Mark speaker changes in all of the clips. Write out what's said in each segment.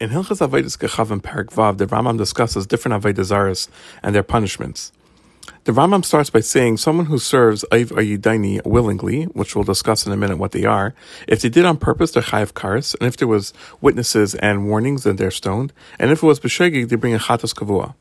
Speaker 1: In Hilchas Avedis Gechav and Parak Vav, the Rambam discusses different Avedis and their punishments. The Rambam starts by saying someone who serves Aiv Ayidaini willingly, which we'll discuss in a minute what they are, if they did on purpose, they're Chayav Karis, and if there was witnesses and warnings, then they're stoned, and if it was Beshegi, they bring a Chatas Kavua.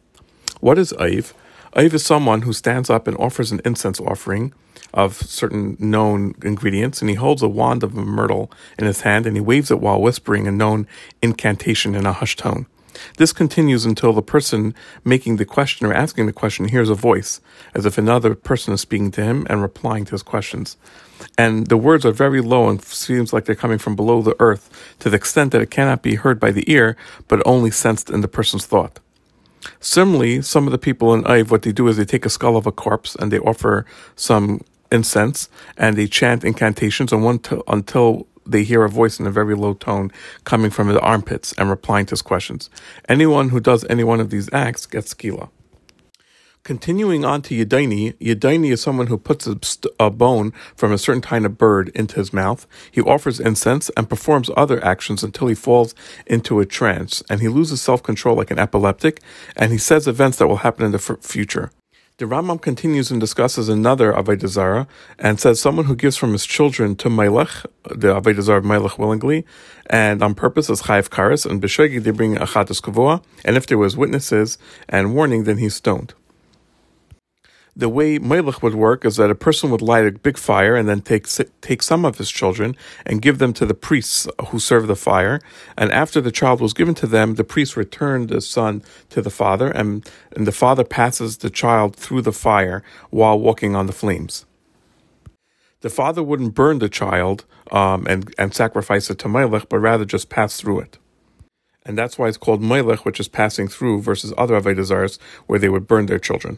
Speaker 1: What is Aiv? Is someone who stands up and offers an incense offering of certain known ingredients, and he holds a wand of myrtle in his hand and he waves it while whispering a known incantation in a hushed tone. This continues until the person making the question or asking the question hears a voice, as if another person is speaking to him and replying to his questions. And the words are very low and seems like they're coming from below the earth to the extent that it cannot be heard by the ear, but only sensed in the person's thought. Similarly, some of the people in Aiv, what they do is they take a skull of a corpse and they offer some incense and they chant incantations t- until they hear a voice in a very low tone coming from the armpits and replying to his questions. Anyone who does any one of these acts gets skila. Continuing on to Yadaini, Yadaini is someone who puts a, st- a, bone from a certain kind of bird into his mouth. He offers incense and performs other actions until he falls into a trance and he loses self control like an epileptic and he says events that will happen in the f- future. The Rambam continues and discusses another Avodah and says someone who gives from his children to Melech, the Avodah of Melech willingly, and on purpose is Chayiv Karis, and B'Shegi they bring Achatus Kavua, and if there was witnesses and warning, then he's stoned the way Melech would work is that a person would light a big fire and then take take some of his children and give them to the priests who serve the fire. And after the child was given to them, the priest returned the son to the father, and, and the father passes the child through the fire while walking on the flames. The father wouldn't burn the child um, and, and sacrifice it to Melech, but rather just pass through it. And that's why it's called Melech, which is passing through, versus other Avodah where they would burn their children.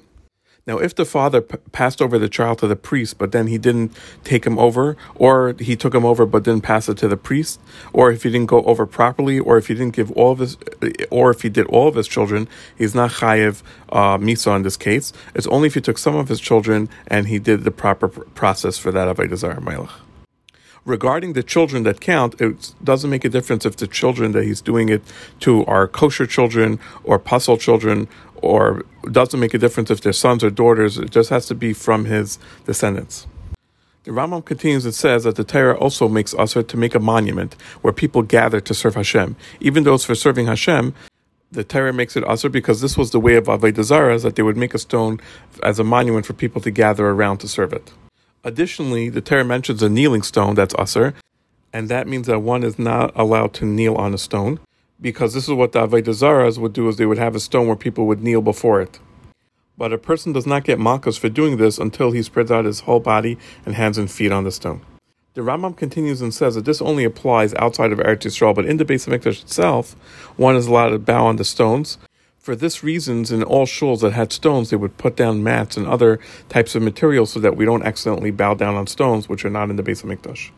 Speaker 1: Now, if the father p- passed over the child to the priest, but then he didn't take him over, or he took him over but didn't pass it to the priest, or if he didn't go over properly, or if he didn't give all of his, or if he did all of his children, he's not chayiv uh, misa in this case. It's only if he took some of his children and he did the proper pr- process for that avodah zarah melech regarding the children that count, it doesn't make a difference if the children that he's doing it to are kosher children or puzzle children, or doesn't make a difference if they're sons or daughters. It just has to be from his descendants. The Rambam continues and says that the Torah also makes assur to make a monument where people gather to serve Hashem. Even though it's for serving Hashem, the Torah makes it assur because this was the way of Avodah Zarah, that they would make a stone as a monument for people to gather around to serve it. Additionally, the Torah mentions a kneeling stone that's assur, and that means that one is not allowed to kneel on a stone, because this is what the Avodah Zaras would do: is they would have a stone where people would kneel before it. But a person does not get malchus for doing this until he spreads out his whole body and hands and feet on the stone. The Rambam continues and says that this only applies outside of Eretz Yisrael, but in the Beis Hamikdash itself, one is allowed to bow on the stones, for this reasons, in all shuls that had stones, they would put down mats and other types of materials so that we don't accidentally bow down on stones, which are not in the Beis Hamikdash.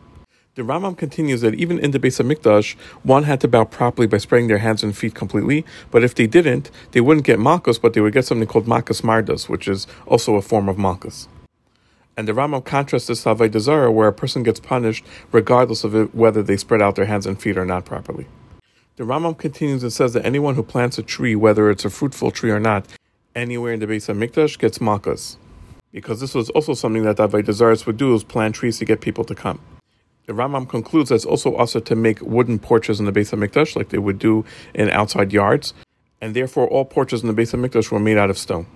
Speaker 1: The Rambam continues that even in the Beis Hamikdash, one had to bow properly by spreading their hands and feet completely. But if they didn't, they wouldn't get malchus, but they would get something called malchus mardas, which is also a form of malchus. And the Rambam contrasts this to Zarah, where a person gets punished regardless of it, whether they spread out their hands and feet or not properly. The Rambam continues and says that anyone who plants a tree, whether it's a fruitful tree or not, anywhere in the Beis Hamikdash gets malchus. Because this was also something that Avodah Zarah would do, is plant trees to get people to come. The Rambam concludes that it's also also to make wooden porches in the Beis Hamikdash, like they would do in outside yards, and therefore all porches in the Beis Hamikdash were made out of stone.